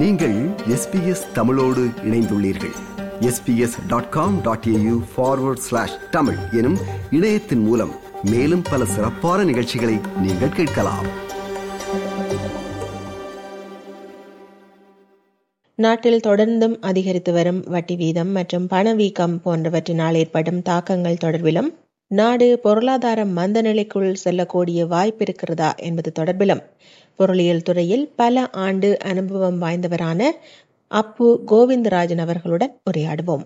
நீங்கள் எஸ்பிஎஸ் தமிழோடு இணைந்துள்ளீர்கள். SBS dot com dot AU forward slash Tamil எனும் இணையத்தின் மூலம் மேலும் பல சிறப்பான நிகழ்ச்சிகளை நீங்கள் கேட்கலாம். நாட்டில் தொடர்ந்தும் அதிகரித்து வரும் வட்டி வீதம் மற்றும் பணவீக்கம் போன்றவற்றினால் ஏற்படும் தாக்கங்கள் தொடர்பிலும் நாடு பொருளாதார மந்த நிலைக்குள் செல்லக்கூடிய வாய்ப்பு இருக்கிறதா என்பது தொடர்பிலும் பொருளியல் துறையில் பல ஆண்டு அனுபவம் வாய்ந்தவரான அப்பு கோவிந்தராஜன் அவர்களுடன் உரையாடுவோம்.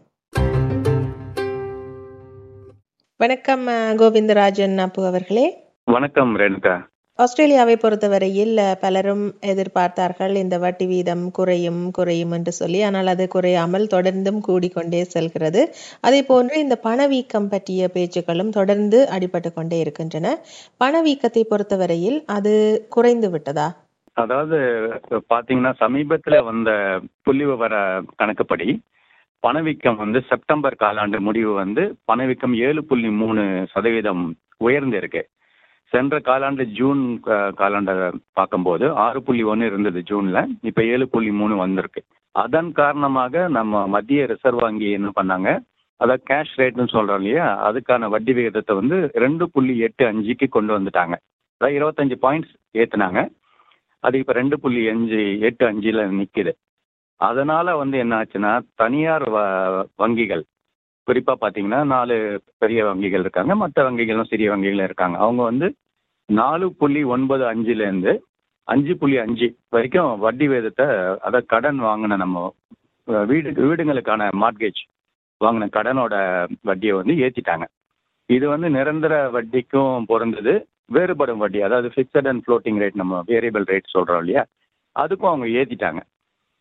வணக்கம் கோவிந்தராஜன் அப்பு அவர்களே. வணக்கம் ரேணுகா. ஆஸ்திரேலியாவை பொறுத்தவரையில் பலரும் எதிர்பார்த்தார்கள் இந்த வட்டி வீதம் குறையும் குறையும் என்று சொல்லி. ஆனால் அது குறையாமல் தொடர்ந்தும் கூடிக்கொண்டே செல்கிறது. அதே போன்று இந்த பணவீக்கம் பற்றிய பேச்சுக்களும் தொடர்ந்து அடிபட்டு கொண்டே இருக்கின்றன. பணவீக்கத்தை பொறுத்தவரையில் அது குறைந்து விட்டதா? அதாவது பாத்தீங்கன்னா சமீபத்துல வந்த புள்ளி விவர கணக்குப்படி பணவீக்கம் வந்து செப்டம்பர் காலாண்டு முடிவு வந்து பணவீக்கம் ஏழு புள்ளி மூணு சதவீதம் உயர்ந்து இருக்கு சென்ற காலாண்டு ஜூன் காலாண்டை பார்க்கும்போது ஆறு புள்ளி ஒன்று இருந்தது ஜூன்ல. இப்ப ஏழு புள்ளி மூணு வந்திருக்கு. அதன் காரணமாக நம்ம மத்திய ரிசர்வ் வங்கி என்ன பண்ணாங்க? அதாவது கேஷ் ரேட்னு சொல்றோம் இல்லையா? அதுக்கான வட்டி விகிதத்தை வந்து ரெண்டு புள்ளி எட்டு அஞ்சுக்கு கொண்டு வந்துட்டாங்க. அதாவது இருபத்தஞ்சு பாயிண்ட்ஸ் ஏத்துனாங்க. அது இப்ப ரெண்டு புள்ளி அஞ்சு எட்டு அஞ்சுல நிக்குது. அதனால வந்து என்ன ஆச்சுன்னா தனியார் வ- வங்கிகள் குறிப்பாக பார்த்தீங்கன்னா நாலு பெரிய வங்கிகள் இருக்காங்க. மற்ற வங்கிகளும் சிறிய வங்கிகளும் இருக்காங்க. அவங்க வந்து நாலு புள்ளி ஒன்பது அஞ்சுலேருந்து அஞ்சு புள்ளி அஞ்சு வரைக்கும் வட்டி வேதத்தை அதை கடன் வாங்கின நம்ம வீடு வீடுங்களுக்கான மார்கேஜ் வாங்கின கடனோட வட்டியை வந்து ஏற்றிட்டாங்க இது வந்து நிரந்தர வட்டிக்கும் பொருந்தது. வேறுபடும் வட்டி அதாவது ஃபிக்ஸட் அண்ட் ஃப்ளோட்டிங் ரேட் நம்ம வேரியபிள் ரேட் சொல்கிறோம் இல்லையா? அதுக்கும் அவங்க ஏற்றிட்டாங்க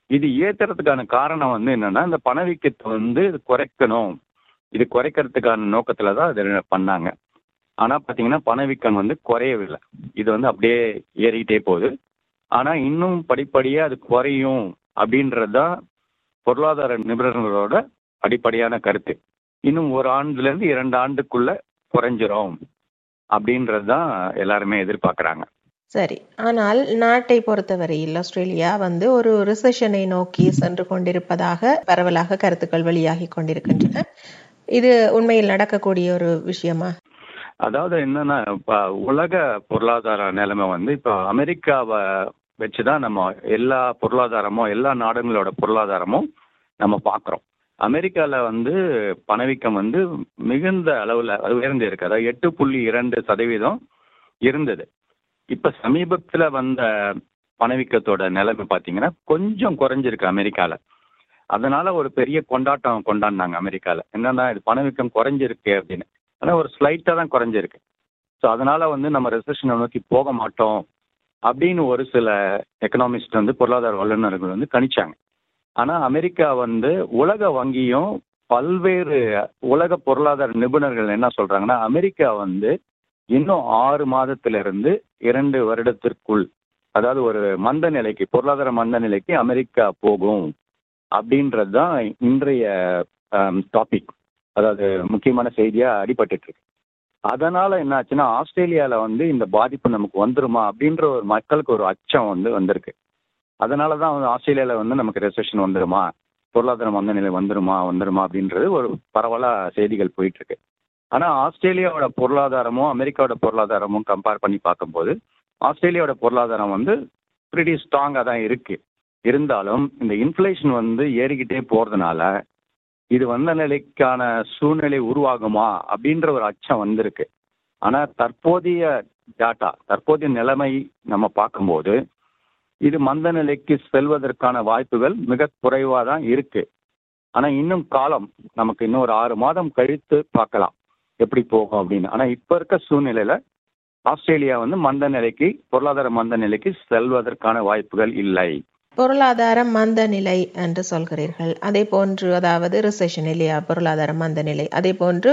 இது ஏற்றுறதுக்கான காரணம் வந்து என்னென்னா இந்த பணவீக்கத்தை வந்து குறைக்கணும். இது குறைக்கிறதுக்கான நோக்கத்துல தான் இது பண்ணாங்க. ஆனா பாத்தீங்கன்னா பணவீக்கம் வந்து குறையவில்லை. இது வந்து அப்படியே ஏறிக்கிட்டே போகுது. ஆனா இன்னும் படிப்படியே அது குறையும் அப்படின்றது தான் பொருளாதார நிபுணர்களோட அடிப்படையான கருத்து. இன்னும் ஒரு ஆண்டுல இருந்து இரண்டு ஆண்டுக்குள்ள குறைஞ்சிரும் அப்படின்றது தான் எல்லாருமே எதிர்பார்க்கறாங்க. சரி. ஆனால் நாட்டை பொறுத்தவரையில் ஆஸ்திரேலியா வந்து ஒரு ரிசெஷனை நோக்கி சென்று கொண்டிருப்பதாக பரவலாக கருத்துக்கள் வெளியாகி கொண்டிருக்கின்றன. இது உண்மையில் நடக்கக்கூடிய ஒரு விஷயமா? அதாவது என்னன்னா இப்ப உலக பொருளாதார நிலைமை வந்து இப்போ அமெரிக்காவை வச்சுதான் நம்ம எல்லா பொருளாதாரமும் எல்லா நாடுகளோட பொருளாதாரமும் நம்ம பார்க்குறோம் அமெரிக்கால வந்து பணவீக்கம் வந்து மிகுந்த அளவுல அது உயர்ந்து இருக்கு. அதாவது எட்டு புள்ளி இரண்டு சதவீதம் இருந்தது. இப்ப சமீபத்துல வந்த பணவீக்கத்தோட நிலைமை பாத்தீங்கன்னா கொஞ்சம் குறைஞ்சிருக்கு அமெரிக்கால. அதனால ஒரு பெரிய கொண்டாட்டம் கொண்டாடினாங்க அமெரிக்கால. என்னன்னா இது பணவீக்கம் குறைஞ்சிருக்கு அப்படின்னு. ஆனா ஒரு ஸ்லைட்டா தான் குறைஞ்சிருக்கு. ஸோ அதனால வந்து நம்ம ரெசெஷனை நோக்கி போக மாட்டோம் அப்படின்னு ஒரு சில எக்கனாமிஸ்ட் வந்து பொருளாதார வல்லுநர்கள் வந்து கணிச்சாங்க. ஆனா அமெரிக்கா வந்து உலக வங்கியும் பல்வேறு உலக பொருளாதார நிபுணர்கள் என்ன சொல்றாங்கன்னா அமெரிக்கா வந்து இன்னும் ஆறு மாதத்துல இருந்து இரண்டு வருடத்திற்குள் அதாவது ஒரு மந்த நிலைக்கு பொருளாதார மந்த நிலைக்கு அமெரிக்கா போகும். அப்படின்றது தான் இன்றைய டாபிக் அதாவது முக்கியமான செய்தியா அடிபட்டு இருக்கு அதனால என்ன ஆச்சுன்னா ஆஸ்திரேலியால வந்து இந்த பாதிப்பு நமக்கு வந்துருமா அப்படின்ற ஒரு மக்களுக்கு ஒரு அச்சம் வந்து வந்திருக்கு. அதனால தான் வந்து ஆஸ்திரேலியால வந்து நமக்கு ரெசெஷன் வந்துருமா? பொருளாதார மந்த நிலை வந்துருமா? வந்துருமா அப்படின்றது ஒரு பரவலா செய்திகள் போயிட்டு இருக்கு ஆனா ஆஸ்திரேலியாவோட பொருளாதாரமும் அமெரிக்காவோட பொருளாதாரமும் கம்பேர் பண்ணி பார்க்கும்போது ஆஸ்திரேலியாவோட பொருளாதாரம் வந்து பிரிட்டி ஸ்ட்ராங்காக தான் இருக்கு. இருந்தாலும் இந்த இன்ஃப்ளேஷன் வந்து ஏறிக்கிட்டே போறதுனால இது வந்த நிலைக்கான சூழ்நிலை உருவாகுமா அப்படின்ற ஒரு அச்சம் வந்திருக்கு. ஆனா தற்போதைய டாட்டா தற்போதைய நிலைமை நம்ம பார்க்கும்போது இது மந்த நிலைக்கு செல்வதற்கான வாய்ப்புகள் மிக குறைவாக தான் இருக்கு. ஆனா இன்னும் காலம் நமக்கு இன்னும் ஒரு ஆறு மாதம் கழித்து பார்க்கலாம் எப்படி போகும் அப்படின்னு. ஆனா இப்ப இருக்க சூழ்நிலையில ஆஸ்திரேலியா வந்து மந்த நிலைக்கு பொருளாதார மந்த நிலைக்கு செல்வதற்கான வாய்ப்புகள் இல்லை. பொருளாதார மந்த நிலை என்று சொல்கிறீர்கள். அதே போன்று அதாவது ரிசெஷன் இல்லையா? பொருளாதார மந்த நிலை அதே போன்று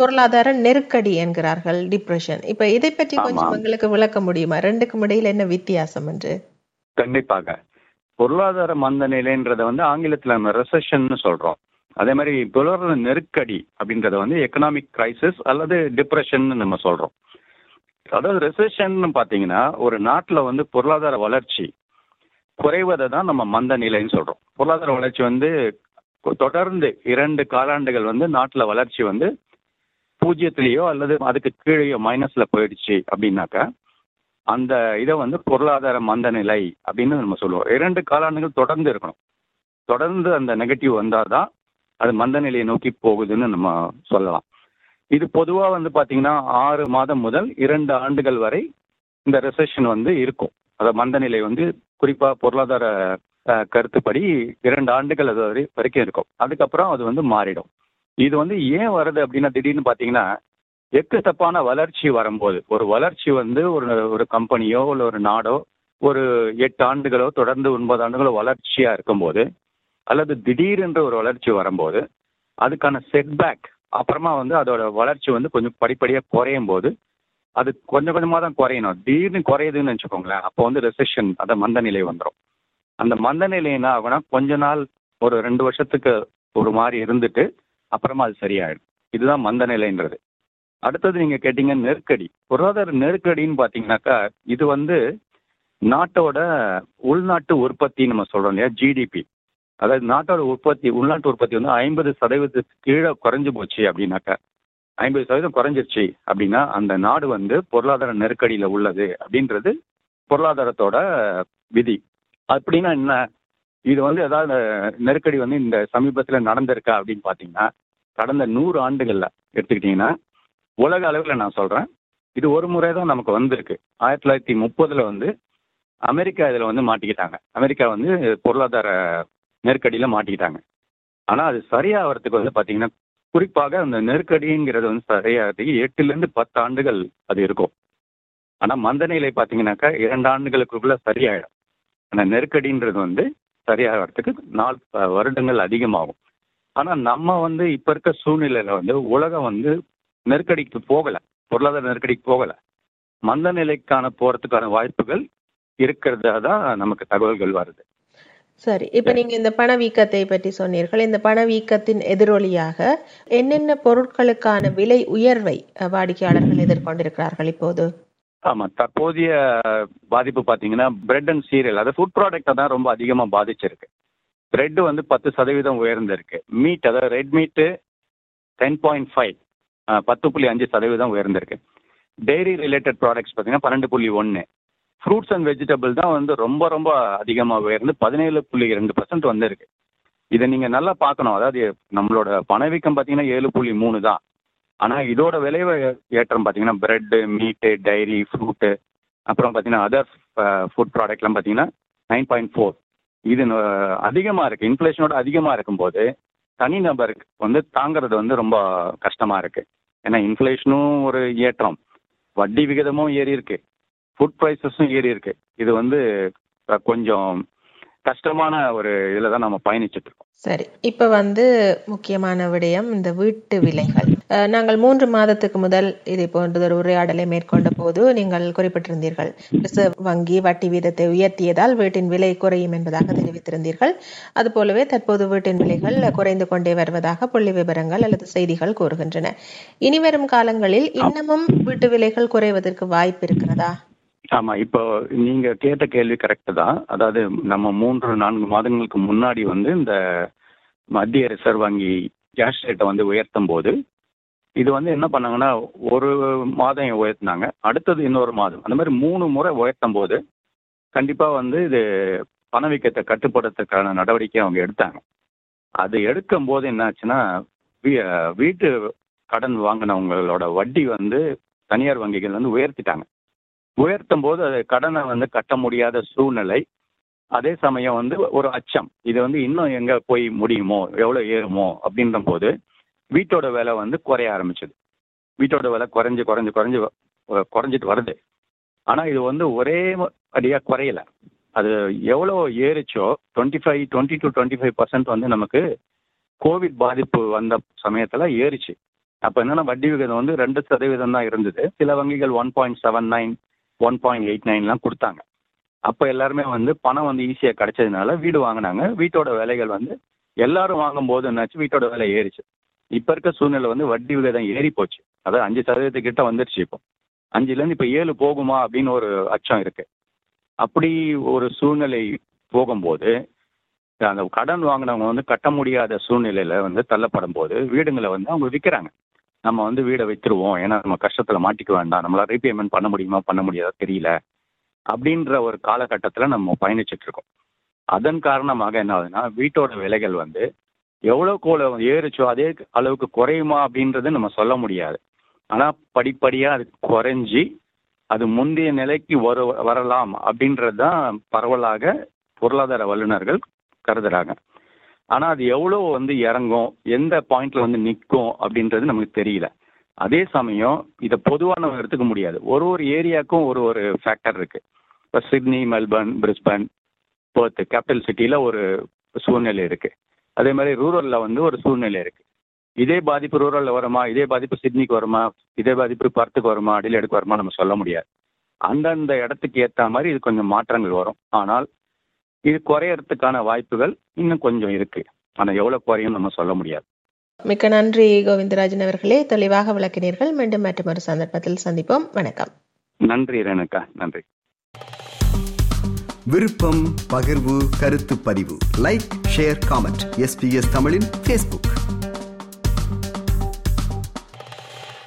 பொருளாதார நெருக்கடி என்கிறார்கள். டிப்ரெஷன் இப்ப இதை பற்றி கொஞ்சம் ஆமாம். எங்களுக்கு விளக்க முடியுமா? ரெண்டுக்கும் இடையில என்ன வித்தியாசம் என்று? கண்டிப்பாக. பொருளாதார மந்த நிலைன்றத வந்து ஆங்கிலத்துல நம்ம ரெசஷன் சொல்றோம். அதே மாதிரி பொருளாதார நெருக்கடி அப்படின்றத வந்து எக்கனாமிக் கிரைசிஸ் அல்லது டிப்ரெஷன் நம்ம சொல்றோம். அதாவது ரெசெஷன் பாத்தீங்கன்னா ஒரு நாட்டுல வந்து பொருளாதார வளர்ச்சி குறைவதை தான் நம்ம மந்த நிலைன்னு சொல்றோம். பொருளாதார வளர்ச்சி வந்து தொடர்ந்து இரண்டு காலாண்டுகள் வந்து நாட்டில் வளர்ச்சி வந்து பூஜ்ஜியத்திலேயோ அல்லது அதுக்கு கீழேயோ மைனஸில் போயிடுச்சு அப்படின்னாக்கா அந்த இதை வந்து பொருளாதார மந்த நிலை அப்படின்னு நம்ம சொல்லுவோம். இரண்டு காலாண்டுகள் தொடர்ந்து இருக்கணும். தொடர்ந்து அந்த நெகட்டிவ் வந்தால் தான் அது மந்த நிலையை நோக்கி போகுதுன்னு நம்ம சொல்லலாம். இது பொதுவாக வந்து பார்த்தீங்கன்னா ஆறு மாதம் முதல் இரண்டு ஆண்டுகள் வரை இந்த ரெசெஷன் வந்து இருக்கும். அதை மந்த நிலை வந்து குறிப்பாக பொருளாதார கருத்துப்படி இரண்டு ஆண்டுகள் அது வரை வரைக்கும் இருக்கும். அதுக்கப்புறம் அது வந்து மாறிடும். இது வந்து ஏன் வருது அப்படின்னா திடீர்னு பார்த்தீங்கன்னா எக்கு தப்பான வளர்ச்சி வரும்போது ஒரு வளர்ச்சி வந்து ஒரு ஒரு கம்பெனியோ இல்லை ஒரு நாடோ ஒரு எட்டு ஆண்டுகளோ தொடர்ந்து ஒன்பது ஆண்டுகளோ வளர்ச்சியா இருக்கும்போது அல்லது திடீரென்று ஒரு வளர்ச்சி வரும்போது அதுக்கான செட்பேக் அப்புறமா வந்து அதோட வளர்ச்சி வந்து கொஞ்சம் படிப்படியாக குறையும் போது அது கொஞ்சம் கொஞ்சமாக தான் குறையணும். திடீர்னு குறையுதுன்னு வச்சுக்கோங்களேன். அப்போ வந்து ரெசெஷன் அந்த மந்த நிலை வந்துடும் அந்த மந்த நிலை என்ன ஆகுனா கொஞ்ச நாள் ஒரு ரெண்டு வருஷத்துக்கு ஒரு மாதிரி இருந்துட்டு அப்புறமா அது சரியாயிடும். இதுதான் மந்த நிலைன்றது. அடுத்தது நீங்க கேட்டீங்க நெருக்கடி. பொருளாதார நெருக்கடின்னு பார்த்தீங்கன்னாக்கா இது வந்து நாட்டோட உள்நாட்டு உற்பத்தி நம்ம சொல்றோம் இல்லையா ஜிடிபி அதாவது நாட்டோட உற்பத்தி உள்நாட்டு உற்பத்தி வந்து ஐம்பது சதவீதத்துக்கு கீழே குறைஞ்சு போச்சு அப்படின்னாக்கா ஐம்பது சதவீதம் குறைஞ்சிருச்சு அப்படின்னா அந்த நாடு வந்து பொருளாதார நெருக்கடியில் உள்ளது அப்படின்றது பொருளாதாரத்தோட விதி. அப்படின்னா என்ன? இது வந்து ஏதாவது நெருக்கடி வந்து இந்த சமீபத்தில் நடந்திருக்கா அப்படின்னு பார்த்தீங்கன்னா கடந்த நூறு ஆண்டுகளில் எடுத்துக்கிட்டிங்கன்னா உலக அளவில் நான் சொல்கிறேன் இது ஒரு முறை தான் நமக்கு வந்திருக்கு. ஆயிரத்தி தொள்ளாயிரத்தி முப்பதில் வந்து அமெரிக்கா இதில் வந்து மாட்டிக்கிட்டாங்க. அமெரிக்கா வந்து பொருளாதார நெருக்கடியில் மாட்டிக்கிட்டாங்க. ஆனால் அது சரியாகிறதுக்கு வந்து பார்த்தீங்கன்னா குறிப்பாக அந்த நெருக்கடிங்கிறது வந்து சரியாகிறதுக்கு எட்டுலேருந்து பத்து ஆண்டுகள் அது இருக்கும். ஆனால் மந்தநிலை பார்த்தீங்கன்னாக்கா இரண்டு ஆண்டுகளுக்குள்ள சரியாயிடும். ஆனால் நெருக்கடின்றது வந்து சரியாகிறதுக்கு நாள் வருடங்கள் அதிகமாகும். ஆனால் நம்ம வந்து இப்போ இருக்க சூழ்நிலையில் வந்து உலகம் வந்து நெருக்கடிக்கு போகலை. பொருளாதார நெருக்கடிக்கு போகலை. மந்த நிலைக்கான போகிறதுக்கான வாய்ப்புகள் இருக்கிறதா தான் நமக்கு தகவல்கள் வருது. சரி இப்ப நீங்க இந்த பணவீக்கத்தை பற்றி சொன்னீர்கள். இந்த பணவீக்கத்தின் எதிரொலியாக என்னென்ன பொருட்களுக்கான விலை உயர்வை வாடிக்கையாளர்கள் எதிர்கொண்டிருக்கிறார்கள் இப்போது? ஆமாம் தற்போதைய பாதிப்பு பார்த்தீங்கன்னா பிரெட் அண்ட் சீரியல் அதாவது ஃபுட் ப்ராடக்டை தான் ரொம்ப அதிகமாக பாதிச்சிருக்கு. பிரெட் வந்து பத்து சதவீதம் உயர்ந்திருக்கு. மீட் அதாவது red meat ten point five பத்து புள்ளி அஞ்சு சதவீதம் உயர்ந்திருக்கு. டெய்ரி ரிலேட்டட் ப்ராடக்ட்ஸ் பார்த்தீங்கன்னா பன்னெண்டு புள்ளி ஒன்று ஃப்ரூட்ஸ் அண்ட் வெஜிடபிள் தான் வந்து ரொம்ப ரொம்ப அதிகமாக உயர்ந்து பதினேழு புள்ளி ரெண்டு பர்சன்ட் வந்திருக்கு. இதை நீங்கள் நல்லா பார்க்கணும். அதாவது நம்மளோட பணவீக்கம் பார்த்தீங்கன்னா ஏழு புள்ளி மூணு தான். ஆனால் இதோட விளைவு ஏற்றம் பார்த்தீங்கன்னா ப்ரெட்டு மீட்டு டைரி ஃப்ரூட்டு அப்புறம் பார்த்தீங்கன்னா அதர் ஃபுட் ப்ராடக்ட்லாம் பார்த்தீங்கன்னா நைன் பாயிண்ட் ஃபோர் இது அதிகமாக இருக்குது இன்ஃப்ளேஷனோட அதிகமாக இருக்கும்போது தனிநபருக்கு வந்து தாங்கிறது வந்து ரொம்ப கஷ்டமாக இருக்குது ஏன்னா இன்ஃப்ளேஷனும் ஒரு ஏற்றம். வட்டி விகிதமும் ஏறி இருக்கு. ஃபுட் ப்ரைஸஸும் ஏறி இருக்கு. இது வந்து கொஞ்சம் கஷ்டமான ஒரு இதில் தான் நம்ம பயணிச்சுட்டு இருக்கோம். சரி. இப்ப வந்து முக்கியமான விடயம் இந்த வீட்டு விலைகள். நாங்கள் மூன்று மாதத்துக்கு முதல் இதை போன்ற ஒரு உரையாடலை மேற்கொண்ட போது நீங்கள் குறிப்பிட்டிருந்தீர்கள் ரிசர்வ் வங்கி வட்டி வீதத்தை உயர்த்தியதால் வீட்டின் விலை குறையும் என்பதாக தெரிவித்திருந்தீர்கள். அதுபோலவே தற்போது வீட்டின் விலைகள் குறைந்து கொண்டே வருவதாக புள்ளி விவரங்கள் அல்லது செய்திகள் கூறுகின்றன. இனிவரும் காலங்களில் இன்னமும் வீட்டு விலைகள் குறைவதற்கு வாய்ப்பு இருக்கிறதா? ஆமா இப்போ நீங்க கேட்ட கேள்வி கரெக்ட் தான். அதாவது நம்ம மூன்று நான்கு மாதங்களுக்கு முன்னாடி வந்து இந்த மத்திய ரிசர்வ் வங்கி கேஷ் ரேட்டை வந்து உயர்த்தும் போது இது வந்து என்ன பண்ணாங்கன்னா ஒரு மாதம் உயர்த்தினாங்க. அடுத்தது இன்னொரு மாதம். அந்த மாதிரி மூணு முறை உயர்த்தும் போது கண்டிப்பா வந்து இது பணவீக்கத்தை கட்டுப்படுத்துறதுக்கான நடவடிக்கை அவங்க எடுத்தாங்க. அது எடுக்கும் போது என்னாச்சுன்னா வீ- வீட்டு கடன் வாங்கினவங்களோட வட்டி வந்து தனியார் வங்கிகள் வந்து உயர்த்திட்டாங்க. உயர்த்தும் போது அது கடனை வந்து கட்ட முடியாத சூழ்நிலை. அதே சமயம் வந்து ஒரு அச்சம். இது வந்து இன்னும் எங்க போய் முடியுமோ எவ்வளவு ஏறுமோ அப்படின்ற போது வீட்டோட விலை வந்து குறைய ஆரம்பிச்சது. வீட்டோட விலை குறைஞ்சு குறைஞ்சு குறைஞ்சு வ- குறைஞ்சிட்டு வருது. ஆனா இது வந்து ஒரே அடியா குறையல. அது எவ்வளோ ஏறிச்சோ twenty five twenty two twenty five percent வந்து நமக்கு கோவிட் பாதிப்பு வந்த சமயத்தில் ஏறிச்சு. அப்போ என்னென்னா வட்டி விகிதம் வந்து ரெண்டு சதவீதம் தான் இருந்தது. சில வங்கிகள் one point seven nine one point eight நைன்லாம் கொடுத்தாங்க. அப்போ எல்லாருமே வந்து பணம் வந்து ஈஸியாக கிடைச்சதுனால வீடு வாங்கினாங்க. வீட்டோட விலைகள் வந்து எல்லாரும் வாங்கும்போது என்னாச்சு? வீட்டோட விலை ஏறிச்சு. இப்போ இருக்க சூழ்நிலை வந்து வட்டி விகிதம் ஏறி போச்சு. அதாவது அஞ்சு சதவீதத்துக்கிட்ட வந்துருச்சு இப்போ. அஞ்சுலேருந்து இப்போ ஏழு போகுமா அப்படின்னு ஒரு அச்சம் இருக்கு. அப்படி ஒரு சூழ்நிலை போகும்போது அந்த கடன் வாங்கினவங்க வந்து கட்ட முடியாத சூழ்நிலையில வந்து தள்ளப்படும் போது வீடுங்களை வந்து அவங்க விற்கிறாங்க நம்ம வந்து வீடை வச்சிருவோம் ஏன்னா நம்ம கஷ்டத்துல மாட்டிக்க வேண்டாம். நம்மளால ரீபேமெண்ட் பண்ண முடியுமா பண்ண முடியாதா தெரியல. அப்படின்ற ஒரு காலகட்டத்தில் நம்ம பயணிச்சுட்டு இருக்கோம். அதன் காரணமாக என்ன ஆகுதுன்னா வீட்டோட விலைகள் வந்து எவ்வளோ எவ்வளோ ஏறுச்சோ அதே அளவுக்கு குறையுமா அப்படின்றது நம்ம சொல்ல முடியாது. ஆனால் படிப்படியாக அது குறைஞ்சி அது முந்தைய நிலைக்கு வரு வரலாம் அப்படின்றது தான் பரவலாக பொருளாதார வல்லுநர்கள் கருதுறாங்க. ஆனால் அது எவ்வளோ வந்து இறங்கும் எந்த பாயிண்ட்ல வந்து நிற்கும் அப்படின்றது நமக்கு தெரியல. அதே சமயம் இதை பொதுவாக நம்ம எடுத்துக்க முடியாது. ஒரு ஒரு ஏரியாவுக்கும் ஒரு ஒரு ஃபேக்டர் இருக்கு. இப்போ Sydney Melbourne Brisbane Perth capital சிட்டியில் ஒரு சூழ்நிலை இருக்கு. அதே மாதிரி ரூரலில் வந்து ஒரு சூழ்நிலை இருக்கு. இதே பாதிப்பு ரூரலில் வருமா இதே பாதிப்பு சிட்னிக்கு வருமா இதே பாதிப்பு பர்த்துக்கு வருமா அடிலேடுக்கு வருமா நம்ம சொல்ல முடியாது. அந்தந்த இடத்துக்கு ஏற்ற மாதிரி இது கொஞ்சம் மாற்றங்கள் வரும். ஆனால் இது குறையறதுக்கான வாய்ப்புகள் இன்னும் கொஞ்சம் இருக்கு. ஆனால் எவ்வளோ குறையும் நம்ம சொல்ல முடியாது. மிக்க நன்றி கோவிந்தராஜன் அவர்களே. தெளிவாக விளக்கினீர்கள். மீண்டும் மற்றொரு சந்தர்ப்பத்தில் சந்திப்போம். வணக்கம். நன்றி ரேணுகா. நன்றி. விருப்பம் பகிர்வு கருத்து பதிவு. லைக் ஷேர் காமெண்ட் எஸ்பிஎஸ் தமிழின் ஃபேஸ்புக்